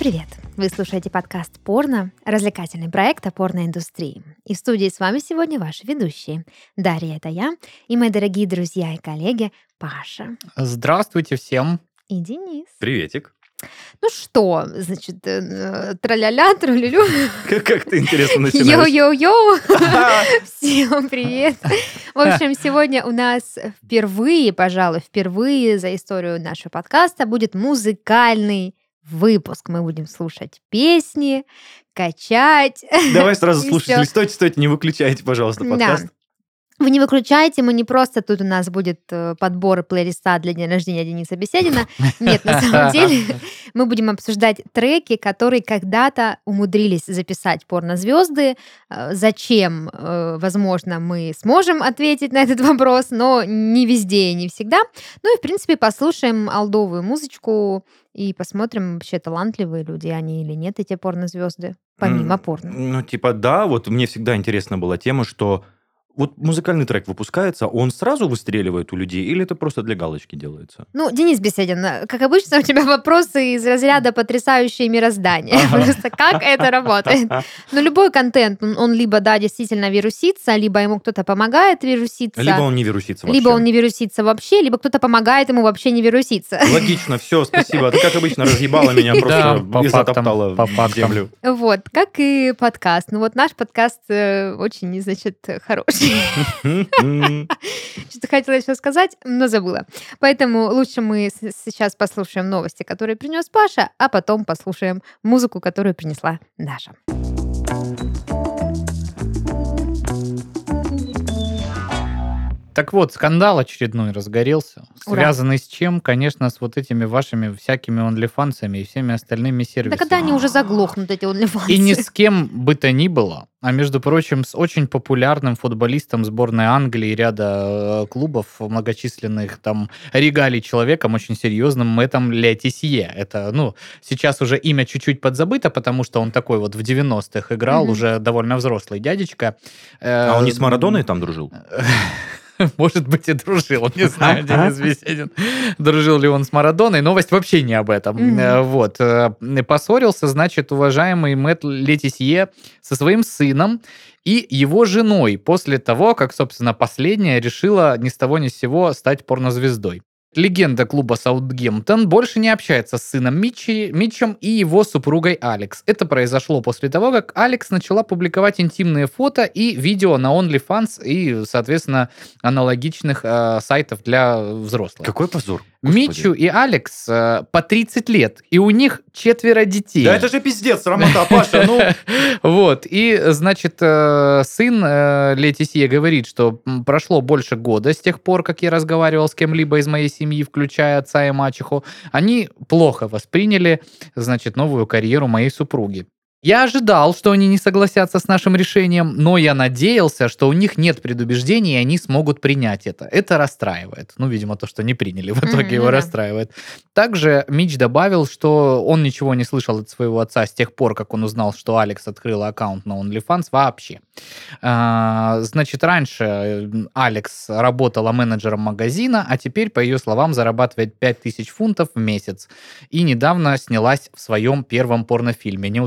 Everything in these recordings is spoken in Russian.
привет! Вы слушаете подкаст «Порно», развлекательный проект о порноиндустрии. И в студии с вами сегодня ваши ведущие. Дарья — это я, и мои дорогие друзья и коллеги Паша Здравствуйте всем. и Денис. Приветик. Ну что, значит, э, траля-ля, тралюлю, Как, как ты интересно начинаешь. йоу-йоу-йоу, всем привет. В общем, сегодня у нас впервые, пожалуй, впервые за историю нашего подкаста будет музыкальный выпуск. Мы будем слушать песни, качать. Давай сразу всё. стойте, стойте, не выключайте, пожалуйста, Да. Вы не выключайте, мы не просто тут у нас будет э, подбор плейлиста для дня рождения Дениса Беседина. Нет, на самом деле мы будем обсуждать треки, которые когда-то умудрились записать порнозвезды. Э, Зачем, э, возможно, мы сможем ответить на этот вопрос, но не везде и не всегда. Ну и, в принципе, послушаем алдовую музычку и посмотрим, вообще талантливые люди они или нет, эти порнозвезды, помимо порно. Ну, типа, да, вот мне всегда интересна была тема, что вот музыкальный трек выпускается, он сразу выстреливает у людей, или это просто для галочки делается? Ну, Денис Беседин, э, как обычно, у тебя вопросы из разряда потрясающее мироздание. Ага. Просто как это работает? Но любой контент, он, либо, да, действительно вирусится, либо ему кто-то помогает вируситься, Либо он не вирусится вообще. либо он не вирусится вообще, либо кто-то помогает ему вообще не вируситься. Логично, все, спасибо. Ты, как обычно, разъебала меня Да, просто по и фактам, затоптала по в фактам. землю. Вот, как и подкаст. Ну вот наш подкаст э, очень, значит, хороший. Что-то хотела еще сказать, но забыла. Поэтому лучше мы сейчас послушаем новости, которые принес Паша, а потом послушаем музыку, которую принесла Даша. Так вот, скандал очередной разгорелся. Ура. Связанный с чем? Конечно, с вот этими вашими всякими онлифансами и всеми остальными Да сервисами. когда они уже заглохнут, эти OnlyFans? И ни с кем бы то ни было, а между прочим, с очень популярным футболистом сборной Англии и ряда э, клубов многочисленных, там, регалий человеком очень серьезным, Мэттом Летисье. Это, ну, сейчас уже имя чуть-чуть подзабыто, потому что он такой вот в 90-х играл, Мгм. уже довольно взрослый дядечка. А он не с Э, Марадоной там дружил? Может быть, и дружил. Не знаю, Денис Беседин, дружил ли он с Марадоной. Новость вообще не об этом. Э, Вот. э, Поссорился, значит, уважаемый Мэтт Летисье со своим сыном и его женой после того, как, собственно, последняя решила ни с того ни с сего стать порнозвездой. Легенда клуба Саутгемптон больше не общается с сыном Митчи, Митчем и его супругой Алекс. Это произошло после того, как Алекс начала публиковать интимные фото и видео на OnlyFans и, соответственно, аналогичных э, сайтов для взрослых. Какой позор. Господи. Митчу и Алекс э, по 30 лет, и у них четверо детей. Да это же пиздец, Рамата, Паша, ну... Вот, и, значит, э, сын э, Летисье говорит, что прошло больше года с тех пор, как я разговаривал с кем-либо из моей семьи, включая отца и мачеху. Они плохо восприняли, значит, новую карьеру моей супруги. Я ожидал, что они не согласятся с нашим решением, но я надеялся, что у них нет предубеждений, и они смогут принять это. Это расстраивает. Ну, видимо, то, что не приняли, в итоге Мгм, его ну да. расстраивает. Также Мич добавил, что он ничего не слышал от своего отца с тех пор, как он узнал, что Алекс открыла аккаунт на OnlyFans вообще. А, Значит, раньше э, Алекс работала менеджером магазина, а теперь, по ее словам, зарабатывает 5000 фунтов в месяц. И недавно снялась в своем первом порнофильме, не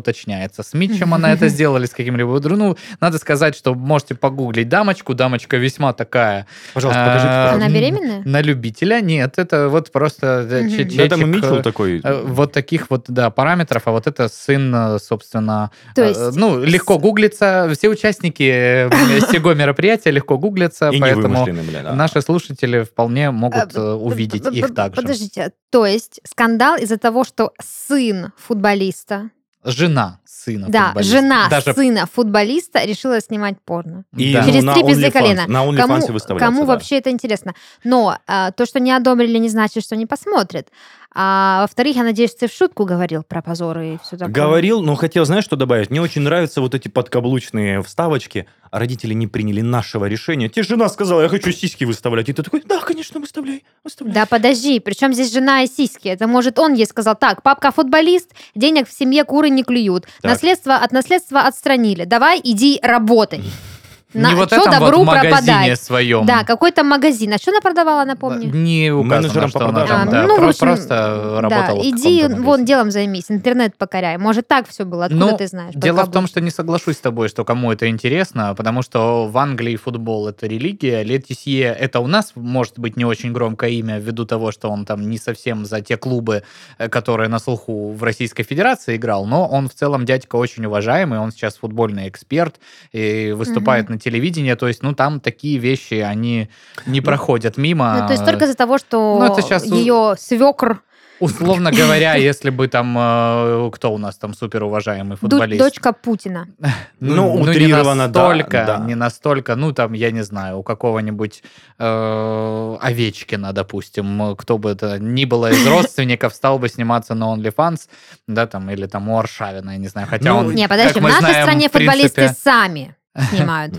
уточняется. С Митчем она это сделала или с каким-либо... дру- Ну, надо сказать, что можете погуглить дамочку. Дамочка весьма такая... Пожалуйста, а, покажите. Она м, беременная? На любителя? Нет, это вот просто э, это чечек, Митчелл э, такой. э, Вот таких вот, да, параметров, а вот это сын, собственно, То есть ну, легко гуглится, все участники сего мероприятия легко гуглятся, поэтому да. наши слушатели вполне могут А, увидеть их также. Подождите, то есть скандал из-за того, что сын футболиста, Жена сына да, футболиста. жена Даже сына футболиста решила снимать порно. И, да. ну, Через на три пизды колена. На Кому, OnlyFans выставляться, кому да. вообще это интересно? Но а, то, что не одобрили, не значит, что не посмотрят. А во-вторых, я надеюсь, ты в шутку говорил про позоры и все такое. Говорил, но хотел, знаешь, что добавить? Мне очень нравятся вот эти подкаблучные вставочки. Родители не приняли нашего решения. Тебе жена сказала, я хочу сиськи выставлять. И ты такой, да, конечно, выставляй, выставляй. Да подожди, причем здесь жена и сиськи? Это может он ей сказал, так, папка футболист, денег в семье куры не клюют, Так. наследство от наследства отстранили, давай иди работай. На Не вот чё этом добру вот магазине пропадать? своем. Да, какой-то магазин. А что она продавала, напомни? Не указано, Менеджером по что она продажам. там, А, да, ну, в про- общем, просто работала Да, иди вон делом займись, интернет покоряй. Может, так все было? Откуда Ну, ты знаешь? Дело в том, что не соглашусь с тобой, что кому это интересно, потому что в Англии футбол это религия, Летисье это у нас может быть не очень громкое имя ввиду того, что он там не совсем за те клубы, э, которые на слуху в Российской Федерации играл, но он в целом дядька очень уважаемый, он сейчас футбольный эксперт и выступает на телевидении, то есть, ну, там такие вещи, они не проходят мимо. Ну, то есть только из-за того, что Ну, это у- ее свекр, Условно говоря, если бы там, э, кто у нас там супер уважаемый футболист? дочка Путина. Ну, не утрированно, да, настолько, да. не настолько, ну, там, я не знаю, у какого-нибудь э, Овечкина, допустим, кто бы это ни было из родственников, стал бы сниматься на OnlyFans, да, там, или там у Аршавина, я не знаю, хотя Ну, он, Не, подожди, в нашей знаем, стране в принципе, футболисты сами снимают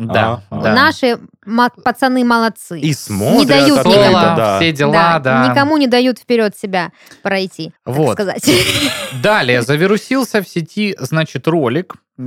Да. Наши пацаны молодцы. И смотрят, Не дают никому. все дела, да. Никому не дают вперед себя пройти, Вот. так сказать. Далее завирусился в сети, значит, ролик э,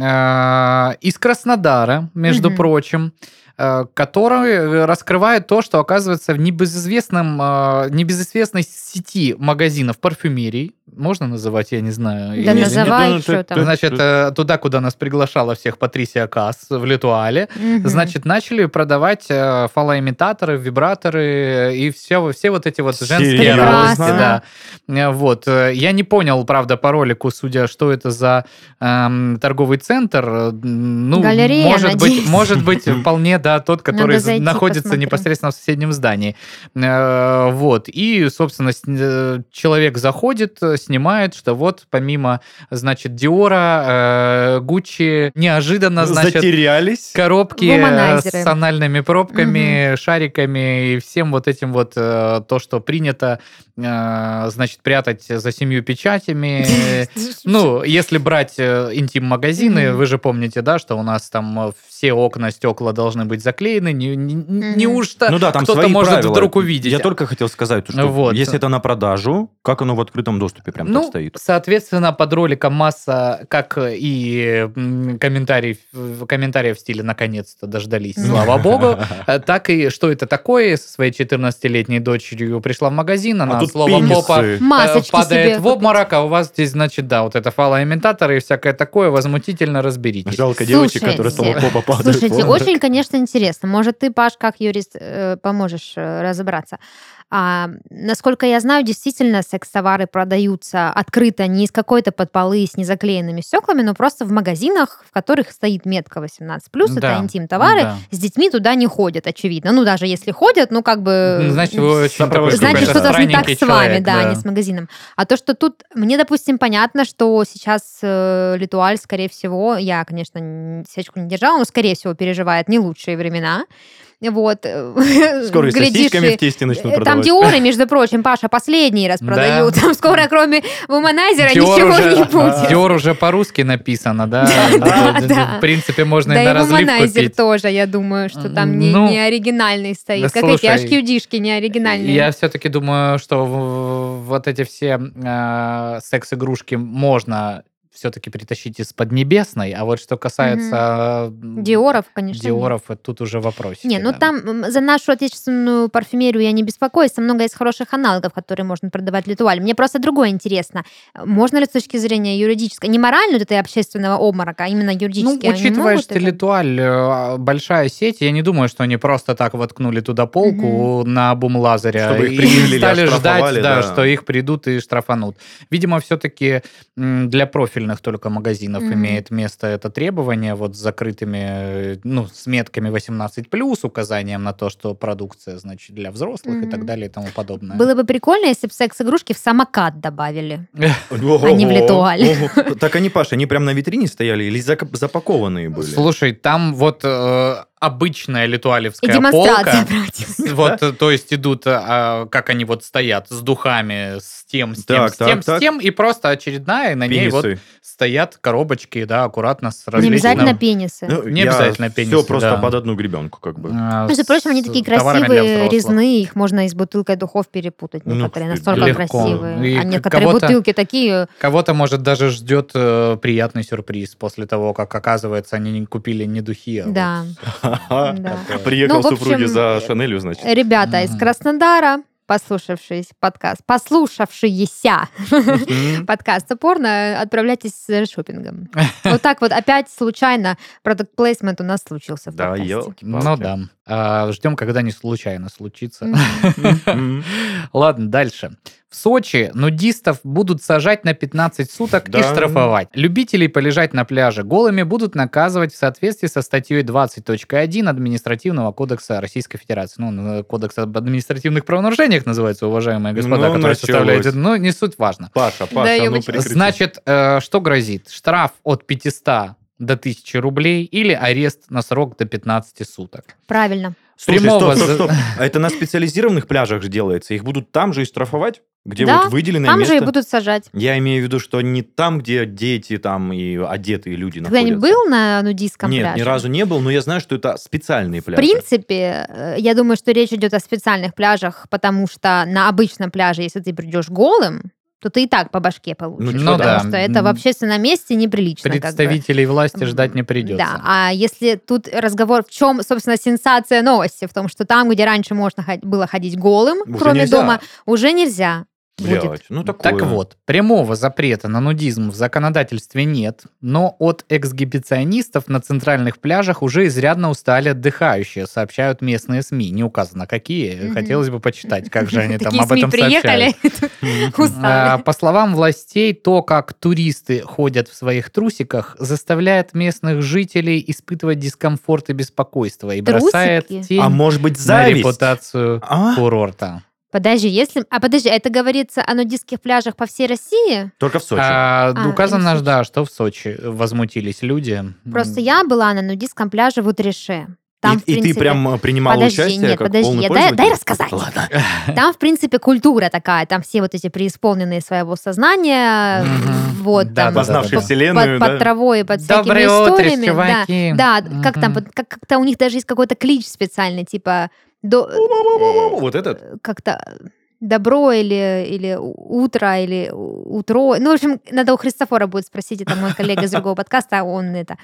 из Краснодара, между прочим, который раскрывает то, что оказывается в небезызвестном, э, небезызвестной сети магазинов парфюмерий. Можно называть, я не знаю. Да или- называй, ну, что ты- там. Значит, э, туда, куда нас приглашала всех Патрисия Касс в Литуале, Мгм. значит, начали продавать э, фалоимитаторы, вибраторы и все, все вот эти вот женские радости. Да. Э, Вот. Э, Я не понял, правда, по ролику, судя, что это за эм, торговый центр. Э, Ну, Галерея, может быть, надеюсь. может быть, вполне, да, тот, который находится посмотреть. непосредственно в соседнем здании. Э, Вот. И, собственно, э, человек заходит, снимает, что вот помимо, значит, Диора, э, Гуччи, неожиданно, значит, Затерялись. коробки Вуманайзеры. с анальными пробками, шариками и всем вот этим вот то, что принято, значит, прятать за семью печатями. Ну, если брать интим-магазины, вы же помните, да, что у нас там все окна, стекла должны быть заклеены. Не- не- Мгм. Неужто Ну да, там кто-то свои может правила. вдруг увидеть? Я только хотел сказать, что Вот. если это на продажу, как оно в открытом доступе прям ну, так стоит? соответственно, под роликом масса, как и комментарий, в- комментариев в стиле «наконец-то дождались, слава богу», э, так и «что это такое?» со своей 14-летней дочерью пришла в магазин, она А от тут слова «попа» э, падает себе в обморок, а у вас здесь, значит, да, вот это фалоимитаторы и всякое такое, возмутительно разберитесь. Жалко девочек, которые с того попа падают. Слушайте, очень, конечно, интересно. Может, ты, Паш, как юрист, э, поможешь э, разобраться. А, насколько я знаю, действительно секс-товары продаются открыто, не из какой-то подполы с незаклеенными стеклами, но просто в магазинах, в которых стоит метка 18+, Да, это интим-товары. да. С детьми туда не ходят, очевидно. Ну, даже если ходят, ну, как бы... Ну, Значит, вы очень такой Значит, что-то не так с вами, человек, да, не с магазином. А то, что тут, мне, допустим, понятно, что сейчас э, Литуаль, скорее всего, я, конечно, свечку не держала, но, скорее всего, переживает не лучшие времена. Вот. Скоро и сосисками в тесте начнут э, Там продавать. Диоры, между прочим, Паша, последний раз Да. продают. Там скоро, кроме вуманайзера, Диор ничего уже, не будет. Диор уже по-русски написано, да? Да, да. В принципе, можно Да и на разлив вуманайзер купить. тоже, я думаю, что там не, Ну, оригинальный стоит. да Как эти HQD-шки не оригинальные. Я все-таки думаю, что вот эти все э, секс-игрушки можно все-таки притащить из Поднебесной, а вот что касается м, Диоров, конечно. нет. Диоров, э, тут уже вопросики. Не, ну да. там м, за нашу отечественную парфюмерию я не беспокоюсь, там много есть хороших аналогов, которые можно продавать в Литуале. Мне просто другое интересно. Можно ли с точки зрения юридической, не морально вот этой общественного обморока, а именно Ну, юридически? они учитывая, что это? Литуаль э, большая сеть, я не думаю, что они просто так воткнули туда полку на бум-лазере Чтобы их и стали ждать, да, да. что их придут и штрафанут. Видимо, все-таки для профильных только магазинов Мгм. имеет место это требование вот с закрытыми, э, ну, с метками 18+, указанием на то, что продукция, значит, для взрослых и так далее и тому подобное. Было бы прикольно, если бы секс-игрушки в самокат добавили. Ого, Они в Литуале. Так они, Паша, они прям на витрине стояли или запакованные были? Слушай, там вот э, обычная И литуалевская демонстрация полка. проводилась. Вот, э, то есть идут, а, как они вот стоят, с духами, с тем, с тем, Так, с тем, так, так. с тем, и просто очередная, и на ней вот Пенисы. стоят коробочки, да, аккуратно с Не различными... обязательно пенисы. Ну, Не я обязательно пенисы, Все просто да. под одну гребенку, как бы. а, Между прочим, они такие красивые, резные, их можно и с бутылкой духов перепутать. Ну, Некоторые настолько легко. красивые. И А некоторые кого-то- бутылки такие... Кого-то, может, даже ждет э, приятный сюрприз после того, как, оказывается, они не купили не духи, а Да, Ха-ха. Приехал Ну, супруги за Шанелью, значит. Ребята из. Краснодара, послушавшись подкаст, послушавшиеся подкаст порно, отправляйтесь с шопингом. Вот так вот опять случайно продукт плейсмент у нас случился в Да, елки Ну да. А, ждем, когда не случайно случится. Ладно, дальше. В Сочи нудистов будут сажать на 15 суток и Да. штрафовать. Любителей полежать на пляже голыми будут наказывать в соответствии со статьей 20.1 Административного кодекса Российской Федерации. Ну, кодекс об административных правонарушениях называется, уважаемые господа, Ну, которые началось. составляете. Но не суть важно. Паша, Да, Паша, я ну прекрати. Значит, э, что грозит? Штраф от 500 до 1000 рублей или арест на срок до 15 суток. Правильно. Слушай, прямого стоп, стоп, стоп. А это на специализированных пляжах же делается? Их будут там же и штрафовать? Где Да, вот выделенное Там место? же и будут сажать. Я имею в виду, что не там, где дети там и одетые люди Ты находятся. был на нудистском Нет, пляже? ни разу не был, но я знаю, что это специальные В пляжи. принципе, э, я думаю, что речь идет о специальных пляжах, потому что на обычном пляже, если ты придешь голым, то ты и так по башке получишь. Ну, ну потому да. что это в общественном месте неприлично. как бы. Представителей власти ждать не придется. Да, а если тут разговор, в чем, собственно, сенсация новости? В том, что там, где раньше можно было ходить голым, Уже кроме нельзя. дома, уже нельзя. Блядь, будет. ну такое. Так вот, прямого запрета на нудизм в законодательстве нет, но от эксгибиционистов на центральных пляжах уже изрядно устали отдыхающие, сообщают местные СМИ. Не указано, какие. Мгм. Хотелось бы почитать, как же они там об этом приехали, сообщают. А, По словам властей, то, как туристы ходят в своих трусиках, заставляет местных жителей испытывать дискомфорт и беспокойство и бросает тень А может быть на репутацию А? курорта. Подожди, если... А подожди, это говорится о нудистских пляжах по всей России? Только в Сочи. А, А, указано, или в да, что в Сочи возмутились люди. Просто я была на нудистском пляже в Утреше. Там, и, в и ты принципе, прям э, принимала Подожди, участие нет, как подожди, полный я- дай- дай рассказать. Ладно. Там, в принципе, культура такая. Там все вот эти преисполненные своего сознания. Вот, Да, там, Познавшие да. вселенную, под, да? под травой, под Доброе всякими утро, историями. чуваки. Да, да как там, под- как-то у них даже есть какой-то клич специальный, типа до, э, Вот этот? как-то добро или, или утро, или утро. Ну, в общем, надо у Христофора будет спросить, это мой коллега из другого подкаста, а он это...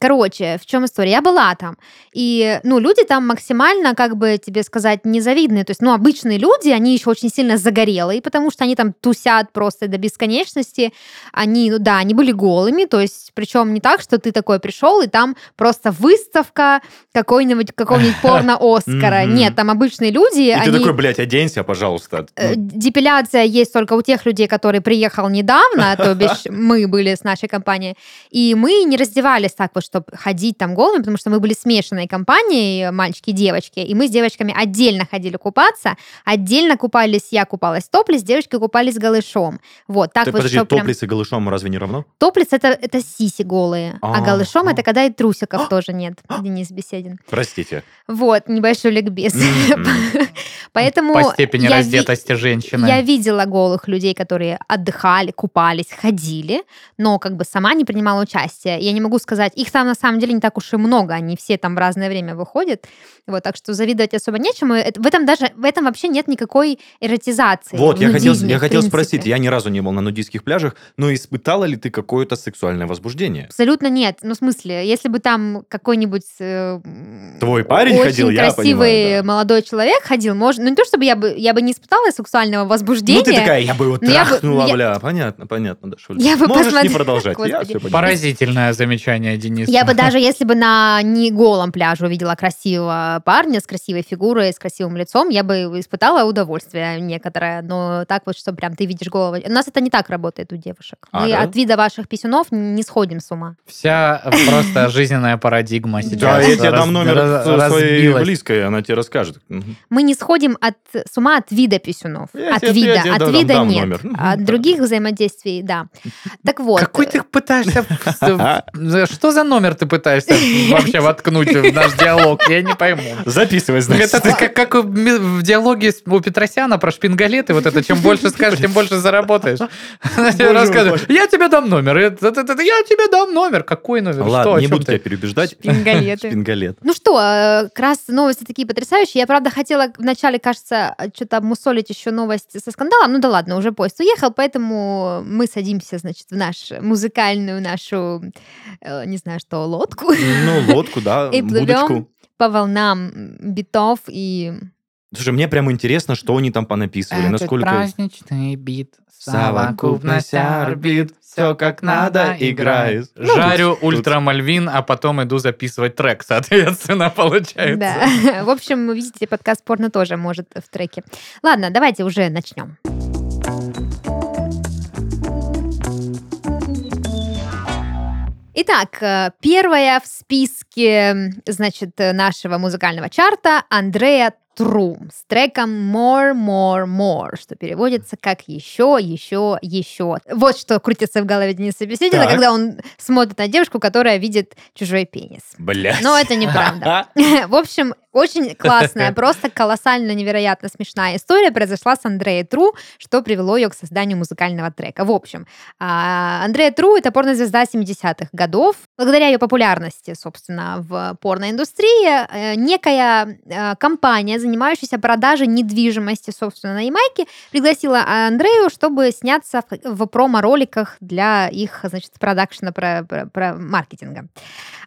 Короче, в чем история? Я была там, и, ну, люди там максимально, как бы тебе сказать, незавидные. То есть, ну, обычные люди, они еще очень сильно загорелые, потому что они там тусят просто до бесконечности. Они, ну да, они были голыми, то есть, причем не так, что ты такой пришел, и там просто выставка какой-нибудь, какого-нибудь порно-Оскара. Нет, там обычные люди, И они... ты такой, блядь, оденься, пожалуйста. Э, Ну, Депиляция есть только у тех людей, которые приехал недавно, то бишь мы были с нашей компанией, и мы не раздевались так вот, чтобы ходить там голыми, потому что мы были смешанной компанией, мальчики и девочки, и мы с девочками отдельно ходили купаться, отдельно купались, я купалась топлес, девочки купались голышом. Вот, так Ты вот, подожди, чтоб прям- топлис и голышом разве не равно? Топлес это, это сиси голые, а, А, голышом а. это когда и трусиков тоже нет, Денис Беседин. Простите. Вот, небольшой ликбез. Поэтому По степени раздетости женщины. я видела голых людей, которые отдыхали, купались, ходили, но как бы сама не принимала участия. Я не могу сказать, их там на самом деле не так уж и много, они все там в разное время выходят, вот, так что завидовать особо нечему. Это- В этом даже, в этом вообще нет никакой эротизации. Вот, я хотел, я хотел спросить, я ни разу не был на нудистских пляжах, но испытала ли ты какое-то сексуальное возбуждение? Абсолютно нет. Ну, в смысле, если бы там какой-нибудь э, Твой парень очень ходил, я красивый понимаю, да. молодой человек ходил, может, ну не то чтобы я бы, я бы не испытала сексуального возбуждения. Ну ты такая, я бы его Ну, я трахнула, я- бля. Понятно, понятно, да, Шуля. Я бы Можешь не посмотрела- продолжать, я все. Поразительное замечание, Денис. Я бы даже, если бы на не голом пляже увидела красивого парня с красивой фигурой, с красивым лицом, я бы испытала удовольствие некоторое. Но так вот, что прям ты видишь голову. У нас это не так работает у девушек. А, Мы да? от вида ваших писюнов не сходим с ума. Вся просто жизненная парадигма сейчас Да, я тебе дам номер своей близкой, она тебе расскажет. Мы не сходим от, с ума от вида писюнов. От вида. от вида нет. номер. Мгм, От других взаимодействий, да. Так вот. Какой ты пытаешься... Что за за номер ты пытаешься вообще воткнуть в наш диалог? Я не пойму. Записывай, значит. Это ты как, как в диалоге у Петросяна про шпингалеты, вот это, чем больше скажешь, тем больше заработаешь. Я тебе дам номер, я тебе дам номер. Какой номер? Что, Ладно, не буду ты? тебя переубеждать. Шпингалеты. Шпингалет. Ну что, как раз новости такие потрясающие. Я, правда, хотела вначале, кажется, что-то обмусолить еще новость со скандалом. Ну да ладно, уже поезд уехал, поэтому мы садимся, значит, в нашу музыкальную нашу, э, не знаю что, лодку Ну, лодку, да, И плывем. по волнам битов и... Слушай, мне прямо интересно, что они там понаписывали, насколько... праздничный бит, Совокупность орбит, все как надо играет. Жарю тут- ультрамальвин, а потом иду записывать трек, соответственно, получается. Да. В общем, вы видите, подкаст порно тоже может в треке. Ладно, давайте уже начнем. Итак, э, первая в списке, значит, э, нашего музыкального чарта Андрея Тру с треком More, More, More, что переводится как еще, еще, еще. Вот что крутится в голове Дениса Собеседина, Так. когда он смотрит на девушку, которая видит чужой пенис. Блядь. Но это неправда. В общем, очень классная, просто колоссально невероятно смешная история произошла с Андреей Тру, что привело ее к созданию музыкального трека. В общем, а, Андрея Тру — это порнозвезда 70-х годов. Благодаря ее популярности, собственно, в порноиндустрии, э, некая э, компания, занимающаяся продажей недвижимости, собственно, на Ямайке, пригласила Андрею, чтобы сняться в, в промо-роликах для их, значит, продакшена, про, про- про маркетинга.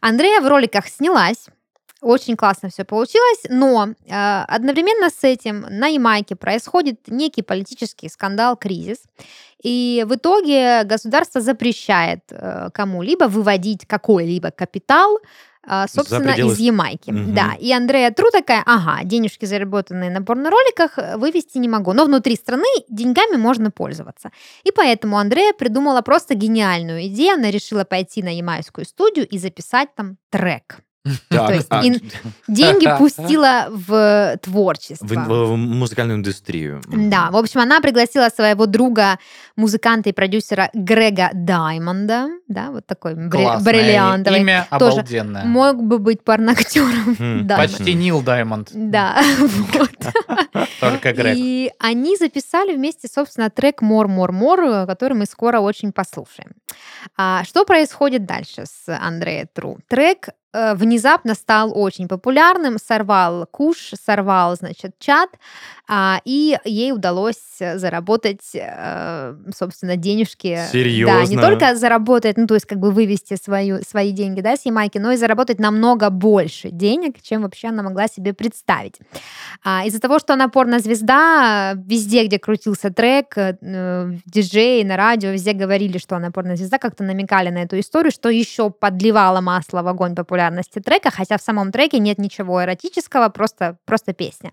Андрея в роликах снялась, очень классно все получилось, но э, одновременно с этим на Ямайке происходит некий политический скандал, кризис, и в итоге государство запрещает э, кому-либо выводить какой-либо капитал, собственно, пределы из Ямайки. Мгм. Да, и Андрея Тру такая, ага, денежки, заработанные на порнороликах, э, вывести не могу, но внутри страны деньгами можно пользоваться. И поэтому Андрея придумала просто гениальную идею, она решила пойти на ямайскую студию и записать там трек. Так, То есть а, ин- Деньги пустила в творчество. в, в музыкальную индустрию. Да, в общем, она пригласила своего друга, музыканта и продюсера Грега Даймонда, да, вот такой Классное бриллиантовый. Имя Тоже обалденное. Мог бы быть порноактером. Хм. Почти Нил Даймонд, Да, вот. только Грег. И они записали вместе, собственно, трек «Мор, мор, мор», который мы скоро очень послушаем. А что происходит дальше с Андреей Тру? Трек э, внезапно стал очень популярным, сорвал куш, сорвал, значит, чат, а, и ей удалось заработать, э, собственно, денежки. Да, не Серьезно? только заработать, ну, то есть как бы вывести свою, свои деньги, да, с Ямайки, но и заработать намного больше денег, чем вообще она могла себе представить. А, из-за того, что она порнозвезда, везде, где крутился трек, э, диджеи на радио, везде говорили, что она порнозвезда, как-то намекали на эту историю, что еще подливало масло в огонь популярности трека, хотя в самом треке нет ничего эротического, просто, просто песня.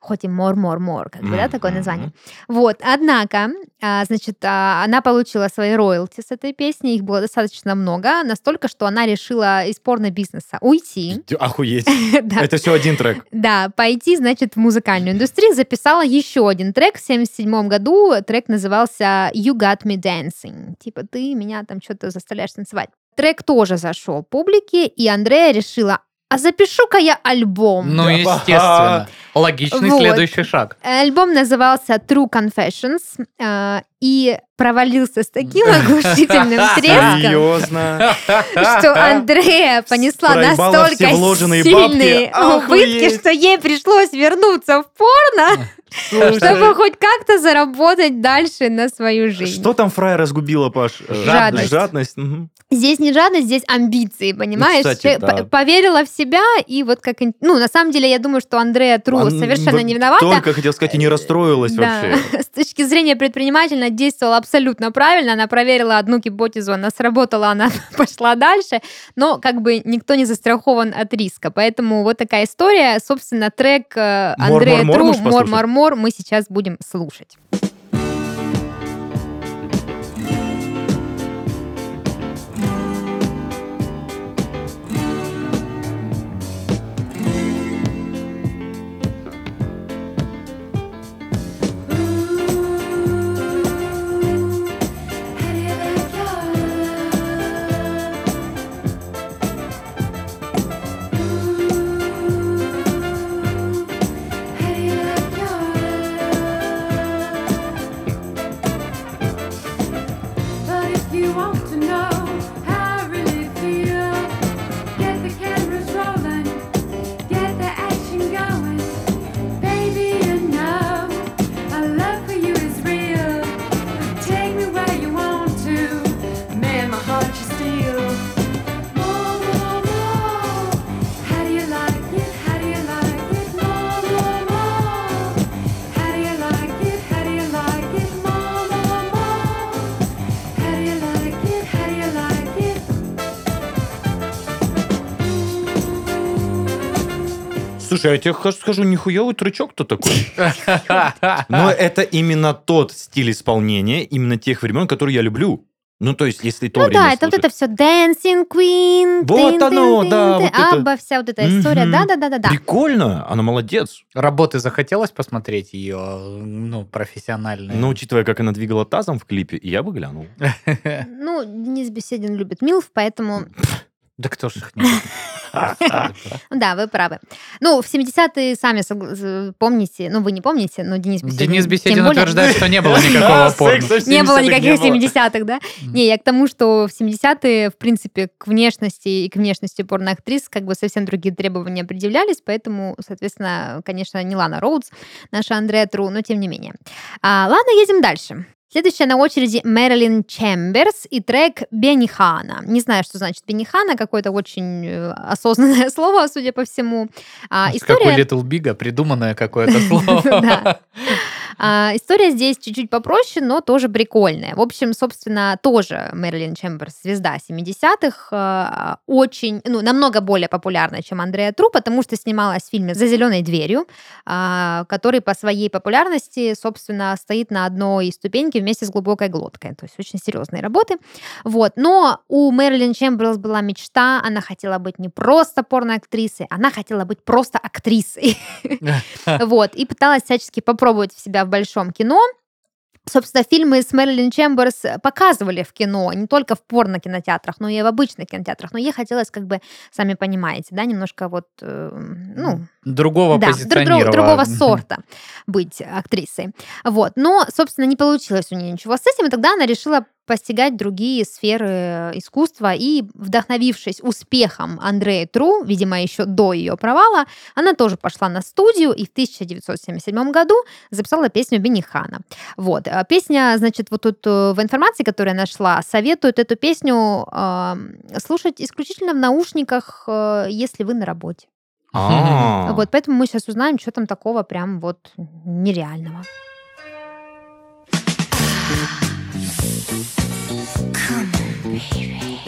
Хоть и мор-мор-мор, как бы, да, такое название. Вот, однако, а, значит, а, она получила свои роялти с этой песни, их было достаточно много, настолько, что она решила из порно-бизнеса уйти. Охуеть. Да. Это все один трек. Да, пойти, значит, в музыкальную индустрию. Записала еще один трек в 77 году. Трек назывался You Got Me Dancing. Типа, ты меня там что-то заставляешь танцевать. Трек тоже зашел публике, и Андрея решила, а запишу-ка я альбом. Ну, естественно. Логичный Вот. следующий шаг. Альбом назывался True Confessions э, и провалился с таким оглушительным треском, Серьезно? что Андрея понесла Проебала настолько все вложенные сильные бабки. убытки, Охуеть. что ей пришлось вернуться в порно, чтобы хоть как-то заработать дальше на свою жизнь. Что там фрая разгубила, Паш? Э, Жадность. Жадность. мгм. Здесь не жадность, здесь амбиции, понимаешь? кстати, да. по- Поверила в себя, и вот как... ин- Ну, на самом деле, я думаю, что Андрея Тру Ан- совершенно вот не виновата. Только хотел сказать, и не расстроилась Да. вообще. С точки зрения предпринимательно действовала абсолютно правильно. Она проверила одну гипотезу, она сработала, она пошла дальше. Но как бы никто не застрахован от риска. Поэтому вот такая история. Собственно, трек э, Андрея Тру можешь «Мор, послушать? мор, мор» мы сейчас будем слушать. Слушай, я тебе скажу, нихуевый трючок-то такой. Но это именно тот стиль исполнения, именно тех времен, которые я люблю. Ну, то есть, если то Ну да, это вот это все Dancing Queen, Вот оно, да, вот это. Абба, вся вот эта история. Мгм. Да-да-да-да-да. Прикольно, она молодец. Работы захотелось посмотреть ее, ну, профессиональные. Но учитывая, как она двигала тазом в клипе, я бы глянул. Ну, Денис Беседин любит Милф, поэтому... Да кто ж их не любит? Да, вы правы. Ну, в 70-е сами помните, ну, вы не помните, но Денис Беседин... Денис Беседин утверждает, что не было никакого порно. Не было никаких 70-х, да? Не, я к тому, что в 70-е, в принципе, к внешности и к внешности порноактрис как бы совсем другие требования предъявлялись, поэтому, соответственно, конечно, не Лана Роудс, наша Андреа Тру, но тем не менее. А, ладно, едем дальше. Следующая на очереди Мэрилин Чемберс и трек Бенихана. Не знаю, что значит Бенихана, какое-то очень э, осознанное слово, судя по всему. А, Как у история... Little Big, придуманное какое-то слово. А, история здесь чуть-чуть попроще, но тоже прикольная. В общем, собственно, тоже Мэрилин Чемберс, звезда 70-х, а, очень, ну, намного более популярная, чем Андреа Тру, потому что снималась в фильме «За зеленой дверью», а, который по своей популярности, собственно, стоит на одной ступеньке вместе с глубокой глоткой. То есть очень серьезные работы. Вот. Но у Мэрилин Чемберс была мечта, она хотела быть не просто порноактрисой, она хотела быть просто актрисой. Вот, и пыталась всячески попробовать себя в большом кино. Собственно, фильмы с Мэрилин Чемберс показывали в кино, не только в порно-кинотеатрах, но и в обычных кинотеатрах. Но ей хотелось, как бы, сами понимаете, да, немножко вот, э, ну, Другого да, друг- другого сорта быть актрисой. Вот. Но, собственно, не получилось у нее ничего с этим, и тогда она решила постигать другие сферы искусства, и, вдохновившись успехом Андрея Тру, видимо, еще до ее провала, она тоже пошла на студию и в 1977 году записала песню Бенихана. Вот. А Песня, значит, вот тут э, в информации, которую я нашла, советуют эту песню э, слушать исключительно в наушниках, э, если вы на работе. А. Вот, поэтому мы сейчас узнаем, что там такого прям вот нереального. Baby.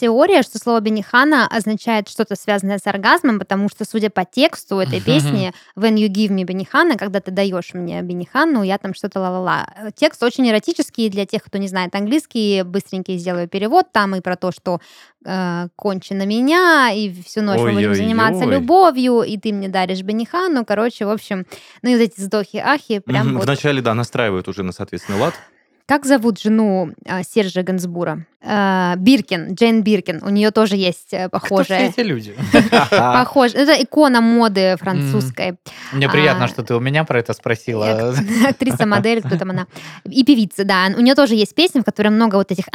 Теория, что слово Бенихана означает что-то связанное с оргазмом, потому что, судя по тексту этой песни «When you give me Бенихана», когда ты даешь мне Бенихану, я там что-то ла-ла-ла. Текст очень эротический для тех, кто не знает английский. Быстренький сделаю перевод. Там и про то, что э, кончи на меня, и всю ночь мы будем Ой-ой-ой. заниматься любовью, и ты мне даришь Бенихану. Короче, в общем, ну и вот эти вздохи-ахи прям вот. Вначале, да, настраивают уже на соответственный лад. Как зовут жену а, Сержа Гансбура? Э, Биркин, Джейн Биркин. У нее тоже есть э, Кто все похожая. эти люди? Похож. Это икона моды французской. Мне приятно, А, что ты у меня про это спросила. Актриса, модель, кто там она. И певица, да. У нее тоже есть песни, в которой много вот этих.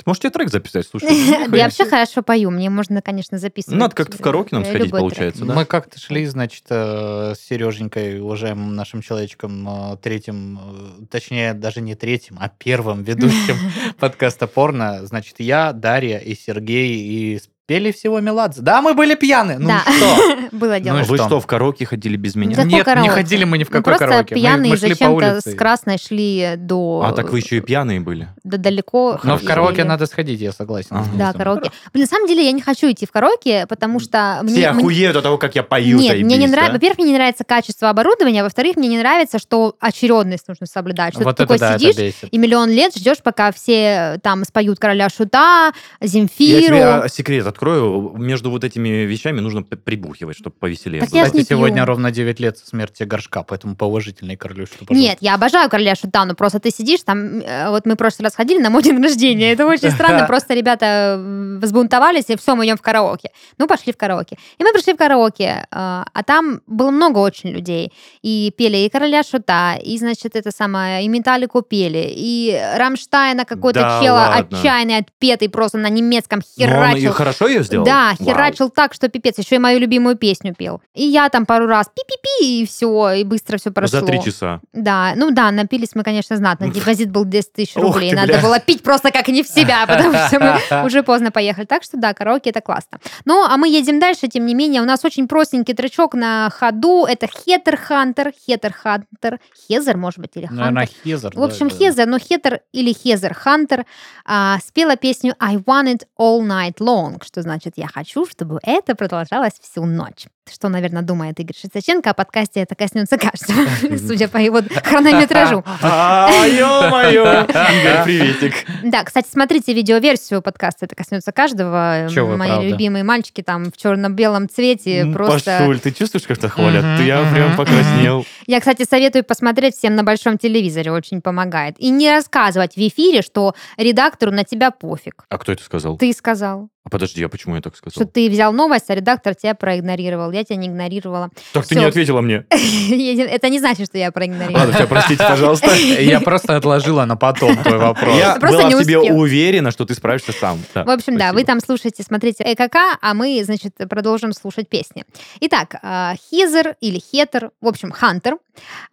Ты можешь тебе трек записать, слушай. Да Я вообще хорошо пою. Мне можно, конечно, записывать. Надо как-то в караоке нам сходить, получается, да? Мы как-то шли, значит, э, с Сереженькой, уважаемым нашим человечком, э, третьим, э, точнее, даже не третьим, а первым ведущим подкаста порно. Значит, я, Дарья и Сергей, и спели всего Меладзе. Да, мы были пьяны. Ну Да. что? Было дело. Ну и Вы что? что, в караоке ходили без меня? Нет, не ходили мы ни в Мы какой просто караоке. Мы- пьяные мы шли по зачем-то улице. с красной шли до... А так вы еще и пьяные были. до далеко. Но в караоке надо сходить, я согласен. Да, караоке. Блин, на самом деле я не хочу идти в караоке, потому что мне... Все мне- охуеют от того, как я пою, Нет, мне не нравится. да? Во-первых, мне не нравится качество оборудования, во-вторых, мне не нравится, что очередность нужно соблюдать. Что Вот ты это такой да, это сидишь бесит. и миллион лет ждешь, пока все э, там споют короля шута, Я Земфиру. тебе а, секрет открою. Между вот этими вещами нужно прибухивать, чтобы повеселее Так было. я Кстати, не пью. сегодня ровно 9 лет со смерти горшка, поэтому по уважительной королевству. Нет, я обожаю короля шута, но просто ты сидишь там, э, вот мы в прошлый раз ходили на мой день рождения, это очень странно, просто ребята взбунтовались, и все, мы идем в караоке. Ну, пошли в караоке. И мы пришли в караоке, э, а там было много очень людей, и пели и короля шута, и, значит, это самое, и Металлику пели, и Рамштайна какой-то Да чела ладно. отчаянный, отпетый, просто на немецком Но он и херачил. хорошо ее сделал? Да, Вау. херачил так, что пипец. Еще и мою любимую песню пел. И я там пару раз пи-пи-пи, и все, и быстро все прошло. За три часа. Да, ну да, напились мы, конечно, знатно. Депозит был 10 тысяч рублей. Надо было пить просто как не в себя, потому что мы уже поздно поехали. Так что да, караоке это классно. Ну, а мы едем дальше, тем не менее. У нас очень простенький тречок на ходу. Это Хетер Хантер. Хетер Хантер. Хезер, может быть, или Хантер. Наверное, Хезер. В общем, да. Хезер, но Хетер или Хезер Хантер а, спела песню I Want It All Night Long, что значит «Я хочу, чтобы это продолжалось всю ночь». Что, наверное, думает Игорь Шестаченко о подкасте «Это коснется каждого», судя по его хронометражу. А, ё-моё! Игорь, приветик. Да, кстати, смотрите видеоверсию подкаста «Это коснется каждого». Мои любимые мальчики там в черно-белом цвете просто... Пашуль, ты чувствуешь, как-то хвалят? Я прям покраснел. Я, кстати, советую посмотреть всем на большом телевизоре, очень помогает. И не рассказывать в эфире, что редактору на тебя пофиг. А кто это сказал? Ты сказал. А подожди, а почему я так что сказал? ты взял новость, а редактор тебя проигнорировал. Я тебя не игнорировала. Так ты всё. не ответила мне. Это не значит, что я проигнорировала. Ладно, все, простите, пожалуйста. Я просто отложила на потом твой вопрос. Я Просто была не в тебе уверена, что ты справишься сам. В общем, да, вы там слушаете, смотрите ЭКК, а мы, значит, продолжим слушать песни. Итак, а, Хизер или Хетер, в общем, Хантер,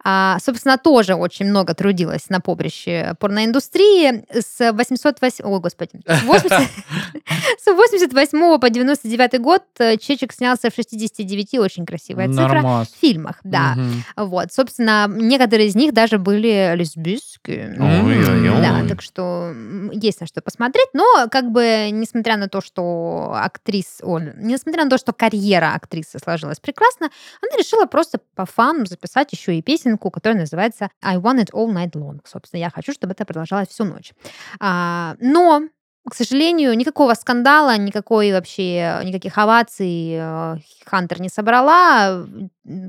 а, собственно, тоже очень много трудилась на поприще порноиндустрии с 808... О, господи. С 80 С 88 по 99 год э, Чечек снялся в 69, очень красивая цифра, Нормас. фильмах, да. Мгм. Вот, собственно, некоторые из них даже были лесбийские. Ой-ой-ой. Да, так что есть на что посмотреть, но как бы несмотря на то, что актрис, о, несмотря на то, что карьера актрисы сложилась прекрасно, она решила просто по фану записать еще и песенку, которая называется I Want It All Night Long. Собственно, я хочу, чтобы это продолжалось всю ночь. А, но к сожалению, никакого скандала, никакой вообще, никаких оваций э, Хантер не собрала.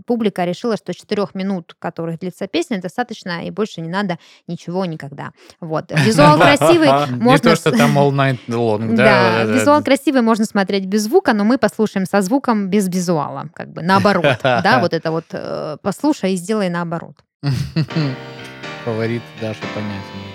Публика решила, что 4 минут, которых длится песня, достаточно, и больше не надо ничего никогда. Вот. Визуал красивый, Не можно... то, что там all night long, Да, визуал красивый можно смотреть без звука, но мы послушаем со звуком без визуала, как бы наоборот, да, вот это вот э, послушай и сделай наоборот. Фаворит Даши понятен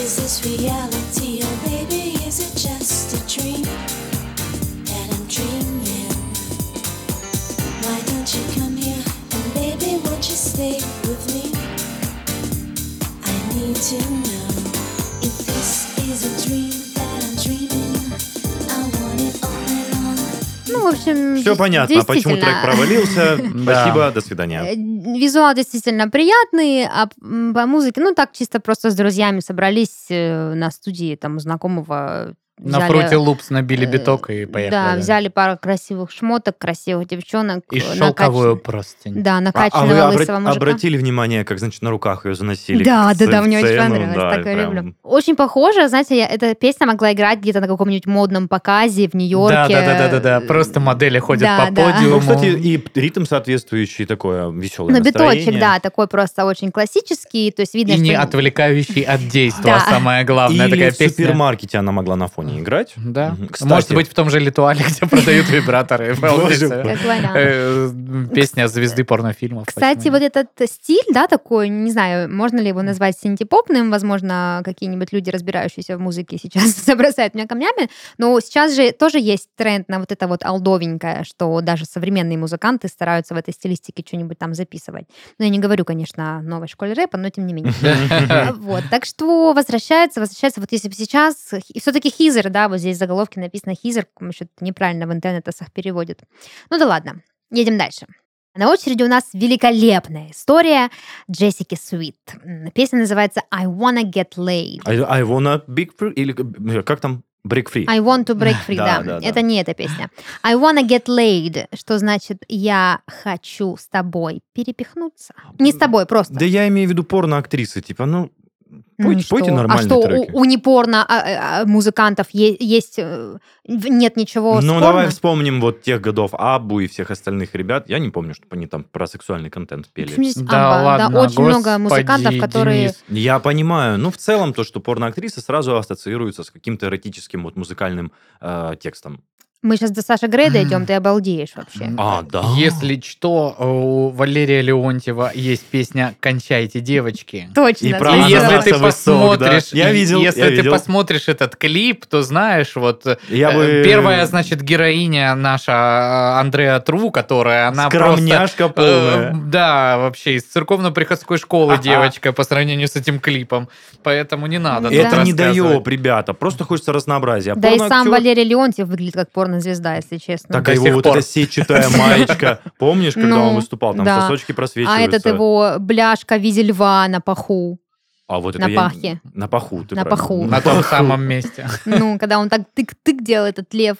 Is this reality, or baby, is it just a dream I'm dreaming? Why don't you come here and baby, won't you stay with me? I need to know общем, Все понятно, почему трек провалился. Спасибо, до свидания. Э, Визуал действительно приятный, а по музыке, ну, так чисто просто с друзьями собрались э, на студии там у знакомого. На взяли, фруте лупс набили э, биток и поехали. Да, взяли пару красивых шмоток, красивых девчонок. И э, шелковую накач- простынь. Да, А- а накачанного вы обра- лысого мужика. обратили внимание, как, значит, на руках ее заносили? Да, да, да, мне очень понравилось, Да, такое прям люблю. Очень похоже, знаете, я- эта песня могла играть где-то на каком-нибудь модном показе в Нью-Йорке. Да, да, да, да, да, да. Просто модели ходят Да, по да. подиуму. Ну, кстати, и ритм соответствующий, такое веселое Ну, биточек, да, такой просто очень классический, то есть видно, и что... не отвлекающий от действия, Да. самое главное. Или такая в песня. супермаркете она могла на фоне не играть. Да. Кстати. Может быть, в том же Литуале, где продают вибраторы. Э, Песня звезды порнофильмов. Кстати, вот этот стиль, да, такой, не знаю, можно ли его назвать синтепопным, возможно, какие-нибудь люди, разбирающиеся в музыке, сейчас забросают меня камнями, но сейчас же тоже есть тренд на вот это вот алдовенькое, что даже современные музыканты стараются в этой стилистике что-нибудь там записывать. Но я не говорю, конечно, о новой школе рэпа, но тем не менее. Вот, так что возвращается, возвращается, вот если бы сейчас, и все-таки Хизер, да, вот здесь в заголовке написано Хизер, еще неправильно в интернетах переводят. Ну да ладно, едем дальше. На очереди у нас великолепная история Джессики Свит. М, Песня называется «I wanna get laid». I, I wanna big free, или как там? Break free. I want to break free, Да, да, да, да. Это не эта песня. I wanna get laid, что значит «я хочу с тобой перепихнуться». Не с тобой, просто. Да я имею в виду порно-актрисы, типа, ну, Ну пойте, и что? пойте а нормальные что, треки. у, у непорно а, а, а, музыкантов е- есть, э, нет ничего Ну, спорно? давай вспомним вот тех годов Абу и всех остальных ребят. Я не помню, чтобы они там про сексуальный контент пели. Почему Да Абба? Да, ладно, очень много господи, музыкантов, которые... Денис. Я понимаю. Ну, в целом, то, что порно-актрисы сразу ассоциируются с каким-то эротическим вот музыкальным э, текстом. Мы сейчас до Саши Грей дойдем, ты обалдеешь вообще. А, да. Если что, у Валерия Леонтьева есть песня «Кончайте, девочки». Точно. И сказал. если ты ананасовый сок, да. посмотришь, Я видел, если я ты видел. посмотришь этот клип, то знаешь, вот Я э, бы... первая, значит, героиня наша э, Андреа Тру, которая она Скромняшка просто, э, полная. да, вообще из церковно-приходской школы Ага. девочка по сравнению с этим клипом, поэтому не надо. Это не даёб, ребята. Просто хочется разнообразия. А Да и сам Валерий Леонтьев выглядит как порнозвезда, если честно. Так, а его вот пор. эта сетчатая маечка. Помнишь, когда Ну, он выступал? Там да. сосочки а просвечиваются. этот его бляшка в виде льва на паху. А вот это на я- пахе. На паху, ты На правильно. паху. На том самом месте. Ну, когда он так тык-тык делал, этот лев.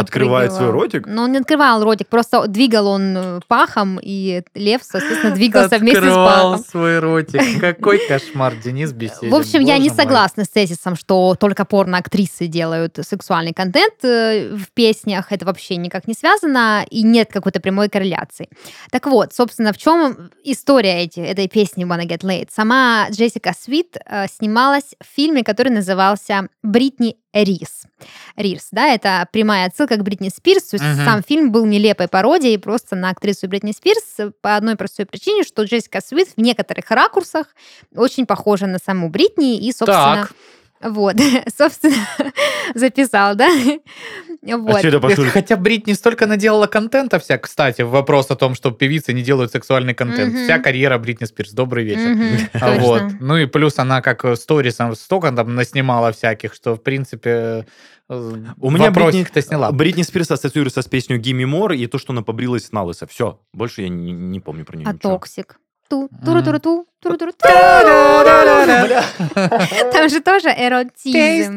Открывает свой ротик? Но он не открывал ротик, просто двигал он э, пахом, и лев, соответственно, двигался вместе с Открывал пахом. свой ротик. Какой кошмар, Денис Беседин. В общем, я не согласна с тезисом, что только порно-актрисы делают сексуальный контент э, в песнях. Это вообще никак не связано, и нет какой-то прямой корреляции. Так вот, собственно, в чем история эти, этой песни Wanna Get Laid? Сама Джессика Свит э, снималась в фильме, который назывался «Бритни Рис». Рис, да, это прямая отсылка к Бритни Спирс. То есть Мгм. сам фильм был нелепой пародией просто на актрису Бритни Спирс по одной простой причине, что Джессика Свит в некоторых ракурсах очень похожа на саму Бритни и, собственно, Так. Вот, собственно, записал, да? А Вот. что это пошло? Хотя Бритни столько наделала контента вся, кстати, вопрос о том, что певицы не делают сексуальный контент. Мгм. Вся карьера Бритни Спирс. Добрый вечер. Мгм, А точно. вот. Ну и плюс она как э, сторисом столько там наснимала всяких, что в принципе э, У меня вопросик-то сняла. Бритни Спирс ассоциируется с песней «Gimme More» и то, что она побрилась на лысо. Все. Больше я не, не помню про нее А ничего. Toxic? Ту, туру туру ту, туру туру ту. Там же тоже эротизм.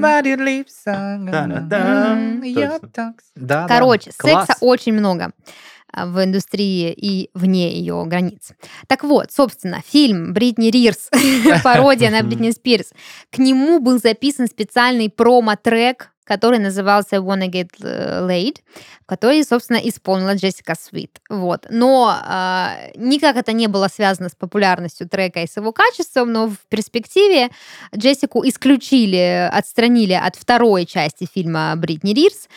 Да-да-да. М, Я так- Да, да. Короче, секса очень много а, в индустрии и вне ее границ. Так вот, собственно, фильм Бритни Рирс, пародия на Бритни Спирс, к нему был записан специальный промо-трек, который назывался Wanna Get э, Laid, который, собственно, исполнила Джессика Свит. Вот. Но а, никак это не было связано с популярностью трека и с его качеством, но в перспективе Джессику исключили, отстранили от второй части фильма Бритни Рирс,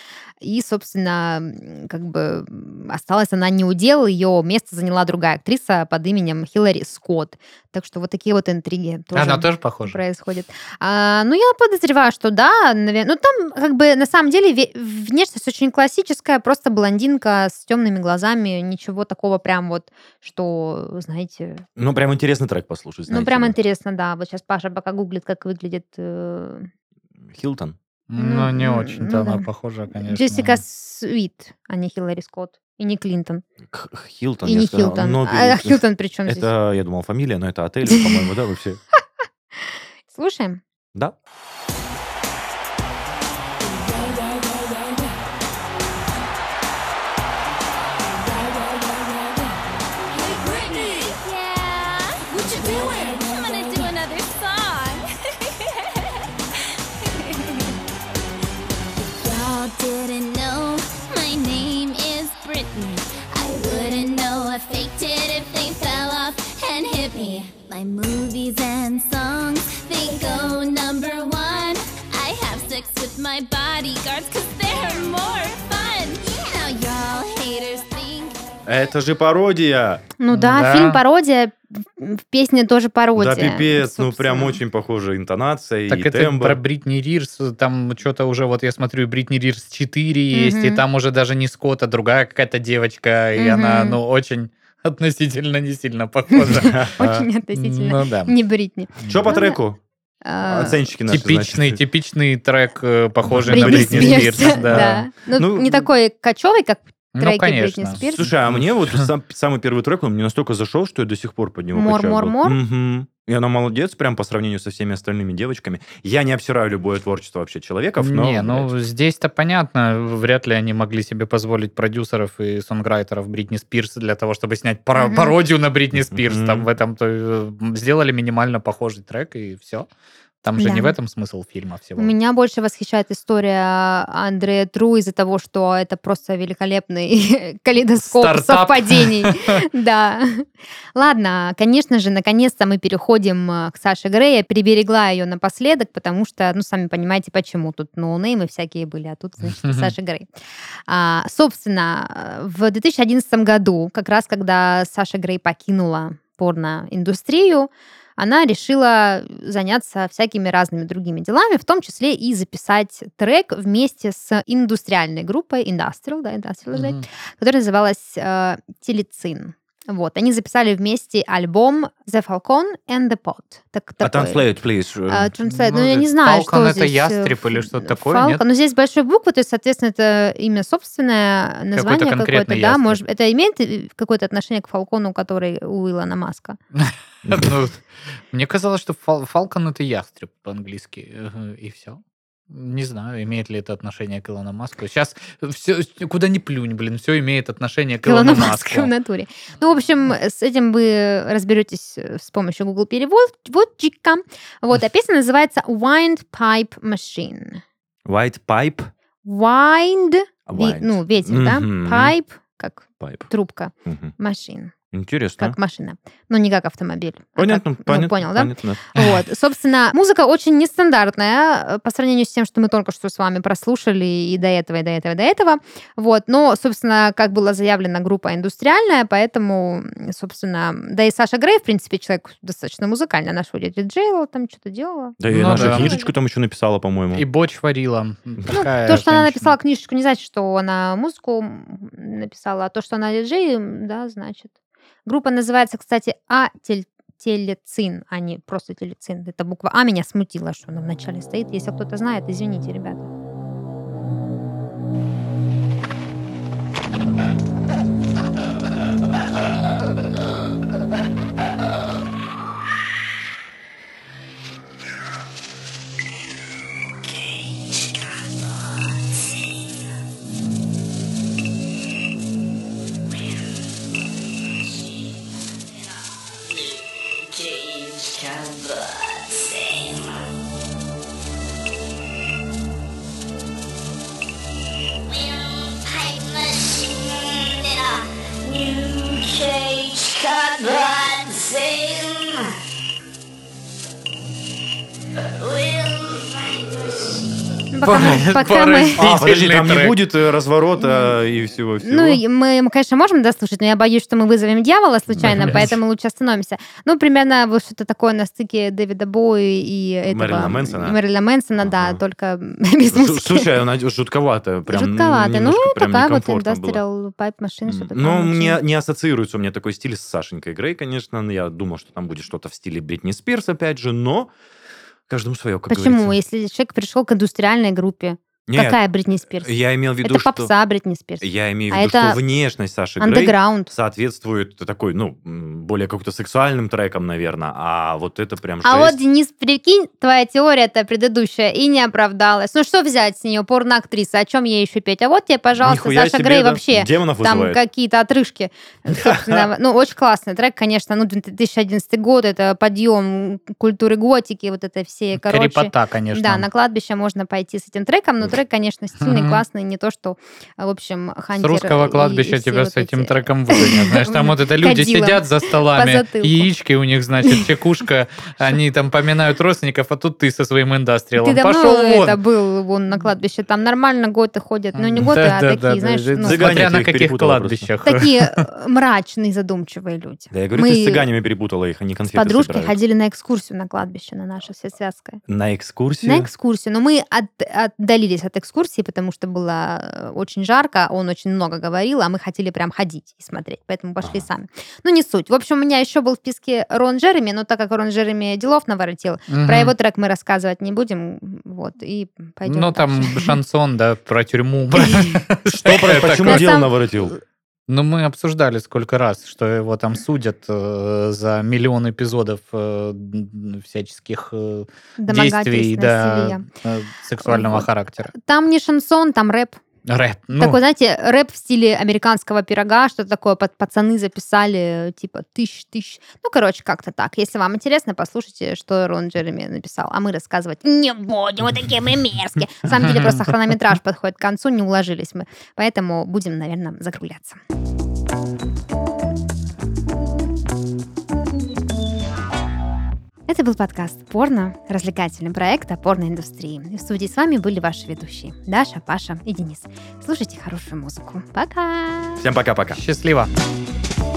и, собственно, как бы осталась она не у дел, ее место заняла другая актриса под именем Хиллари Скотт. Так что вот такие вот интриги тоже Она тоже похожа. происходит. А, ну, я подозреваю, что да, наверное. Ну, там, как бы, на самом деле, внешность очень классическая, просто блондинка с темными глазами, ничего такого прям вот, что, знаете... Ну, прям интересный трек послушать, ну, знаете прям ли. интересно, да. Вот сейчас Паша пока гуглит, как выглядит э, Хилтон. Ну, не Ну, очень-то ну она да. похожа, конечно. Джессика Свит, а не Хиллари Скотт. И не Клинтон. Х- Хилтон, и я не сказал. Хилтон. Ну, а ты- Хилтон при чем здесь? Это, я думал, фамилия, но это отель, по-моему, да, вы все? Слушаем. Да? My movies and songs, they go number one. I have sex with my body. bodyguards, cause they're more fun. Now y'all haters think Это же пародия. Ну да, Да. фильм пародия, песне тоже пародия. Да, пипец, ну прям собственно. очень похожа интонация Так и это тембр. про Бритни Рирс, там что-то уже, вот я смотрю, Бритни Рирс 4 есть, и там уже даже не Скотт, а другая какая-то девочка, и Мгм. она, ну, очень относительно не сильно похожа. Очень относительно. Ну да. Не Бритни. Что по Ну, треку? А, Оценщики наши, Типичный, значит. типичный трек, э, похожий на Бритни Бритни Спирс, Спирс. Да. да. Ну, Ну, не такой кочевый, как Ну, треки конечно. Бритни Спирс. Слушай, а мне вот сам- самый первый трек, он мне настолько зашел, что я до сих пор под него Мор, качаю. мор, Вот. мор? Мгм. И она молодец, прям по сравнению со всеми остальными девочками. Я не обсираю любое творчество вообще человеков, но... Не, ну здесь-то понятно, вряд ли они могли себе позволить продюсеров и сонграйтеров Бритни Спирс для того, чтобы снять Мгм. пародию на Бритни Спирс. Там в этом то э, сделали минимально похожий трек и все. Там же Да. не в этом смысл фильма всего. Меня больше восхищает история Андрея Тру из-за того, что это просто великолепный калейдоскоп Стартап. совпадений. Да. Ладно, конечно же, наконец-то мы переходим э, к Саше Грей. Я переберегла ее напоследок, потому что, ну, сами понимаете, почему. Тут ноунеймы всякие были, а тут, значит. Саша Грей. А, собственно, в 2011 году, как раз когда Саша Грей покинула порноиндустрию, она решила заняться всякими разными другими делами, в том числе и записать трек вместе с индустриальной группой Industrial, да, Industrial, да, Мгм. которая называлась э, Телецин. Вот, они записали вместе альбом The Falcon and the Pot. Так, А такой, translate, please. а, translate. Ну, Ну, я не знаю, Falcon что это здесь. э, ястреб или что-то такое, Falcon, нет? ну, здесь большой буквы, то есть, соответственно, это имя собственное, название какое-то, конкретный да, ястреб. может, это имеет э, какое-то отношение к Фалкону, который у Илона Маска? Ну, Мне казалось, что Falcon это ястреб по-английски, э, и все. Не знаю, имеет ли это отношение к Илону Маску. Сейчас все, куда ни плюнь, блин, все имеет отношение к Илону Илону Маску в Маску. натуре. Ну, в общем, с этим вы разберетесь э, с помощью Google переводчика. Вот, а песня называется Wind Pipe Machine. White pipe. Wind, ви- Wind. ну, ветер, да? Мгм. Pipe, как Pipe. трубка, machine, Интересно. как машина. Ну, не как автомобиль. а Понятно, как- ну, понятно. понял, да? понятно. Вот, собственно, музыка очень нестандартная э, по сравнению с тем, что мы только что с вами прослушали и до этого, и до этого, и до этого. Вот, но, собственно, как было заявлено, группа индустриальная, поэтому, собственно, да и Саша Грей, в принципе, человек достаточно музыкальный. Она же вроде диджейлала, там что-то делала. Да и Ну наша да. книжечку там еще написала, по-моему. И Боч варила. Ну, Такая то, что она женщина. написала книжечку, не значит, что она музыку написала, а то, что она диджей, да, значит. Группа называется, кстати, А Тель- Телецин, а не просто Телецин. Это буква А меня смутила, что она вначале стоит. Если кто-то знает, извините, ребята. Пока мы, пока мы- А, подожди, там не будет э, разворота и всего всего. Ну, и мы, конечно, можем дослушать, но я боюсь, что мы вызовем дьявола случайно, поэтому лучше остановимся. Ну, примерно вот что-то такое на стыке Дэвида Боуи и этого... Мэрилина Мэнсона? и Мэрилина Мэнсона, да, только без музыки. Слушай, она жутковато. Прям Жутковато. Ну, такая вот. Industrial Pipe Machine, что-то Ну, мне не ассоциируется у меня такой стиль с Сашенькой Грей, конечно. Я думал, что там будет что-то в стиле Бритни Спирс, опять же, но каждому свое, как Почему? говорится. Если человек пришел к индустриальной группе, Нет, какая Бритни Спирс? я имел в виду, Это что... попса Бритни Спирс. Я имею в А виду, это что внешность Саши Грей соответствует такой, ну, более каким-то сексуальным трекам, наверное, а вот это прям А вот, жесть. Денис, прикинь, твоя теория-то предыдущая и не оправдалась. Ну что взять с нее, порноактриса, о чем ей еще петь? А вот тебе, пожалуйста, Нихуя Саша себе, Грей да. вообще. Демонов Там какие-то отрыжки. Ну, очень классный трек, конечно. Ну, 2011 год, это подъем культуры готики, вот это все, короче. Крепота, конечно. Да, на кладбище можно пойти с этим треком, но трек, конечно, стильный, классный, не то, что, в общем, С Хантер русского и- кладбища тебя с этим эти- треком выгонят. Знаешь, там вот это люди сидят за столами, яички у них, значит, чекушка, они там поминают родственников, а тут ты со своим индастриалом. Ты давно Пошел вон. это был вон на кладбище? Там нормально готы ходят. Ну, не готы, а такие, знаешь, ну, Смотря на их каких кладбищах. такие э, мрачные, задумчивые люди. Да я говорю, ты с цыганами перепутала их, они С конфеты собирают. ходили на экскурсию на кладбище, на наше Всесвятское. На экскурсию? На экскурсию. Но мы от- отдалились от экскурсии, потому что было э, очень жарко, он очень много говорил, а мы хотели прям ходить и смотреть, поэтому пошли Ага. сами. Ну, не суть. В общем, у меня еще был в списке Рон Джереми, но так как Рон Джереми делов наворотил, Мгм. про его трек мы рассказывать не будем, вот, и пойдем Ну, там шансон, да, про тюрьму. Что про почему самом- наворотил? Ну, мы обсуждали сколько раз, что его там судят э, за миллион эпизодов э, всяческих э, действий да, насилия. э, сексуального Вот. характера. Там не шансон, там рэп. Рэп. Ну, Такой, знаете, рэп в стиле американского пирога, что-то такое под пацаны записали, типа, тысяч, тысяч. Ну, короче, как-то так. Если вам интересно, послушайте, что Рон Джереми написал. А мы рассказывать не будем, вот такие мы мерзкие. На самом деле, просто хронометраж подходит к концу, не уложились мы. Поэтому будем, наверное, закругляться. Это был подкаст «Порно», развлекательный проект о порноиндустрии. И в студии с вами были ваши ведущие Даша, Паша и Денис. Слушайте хорошую музыку. Пока! Всем пока-пока. счастливо. Thank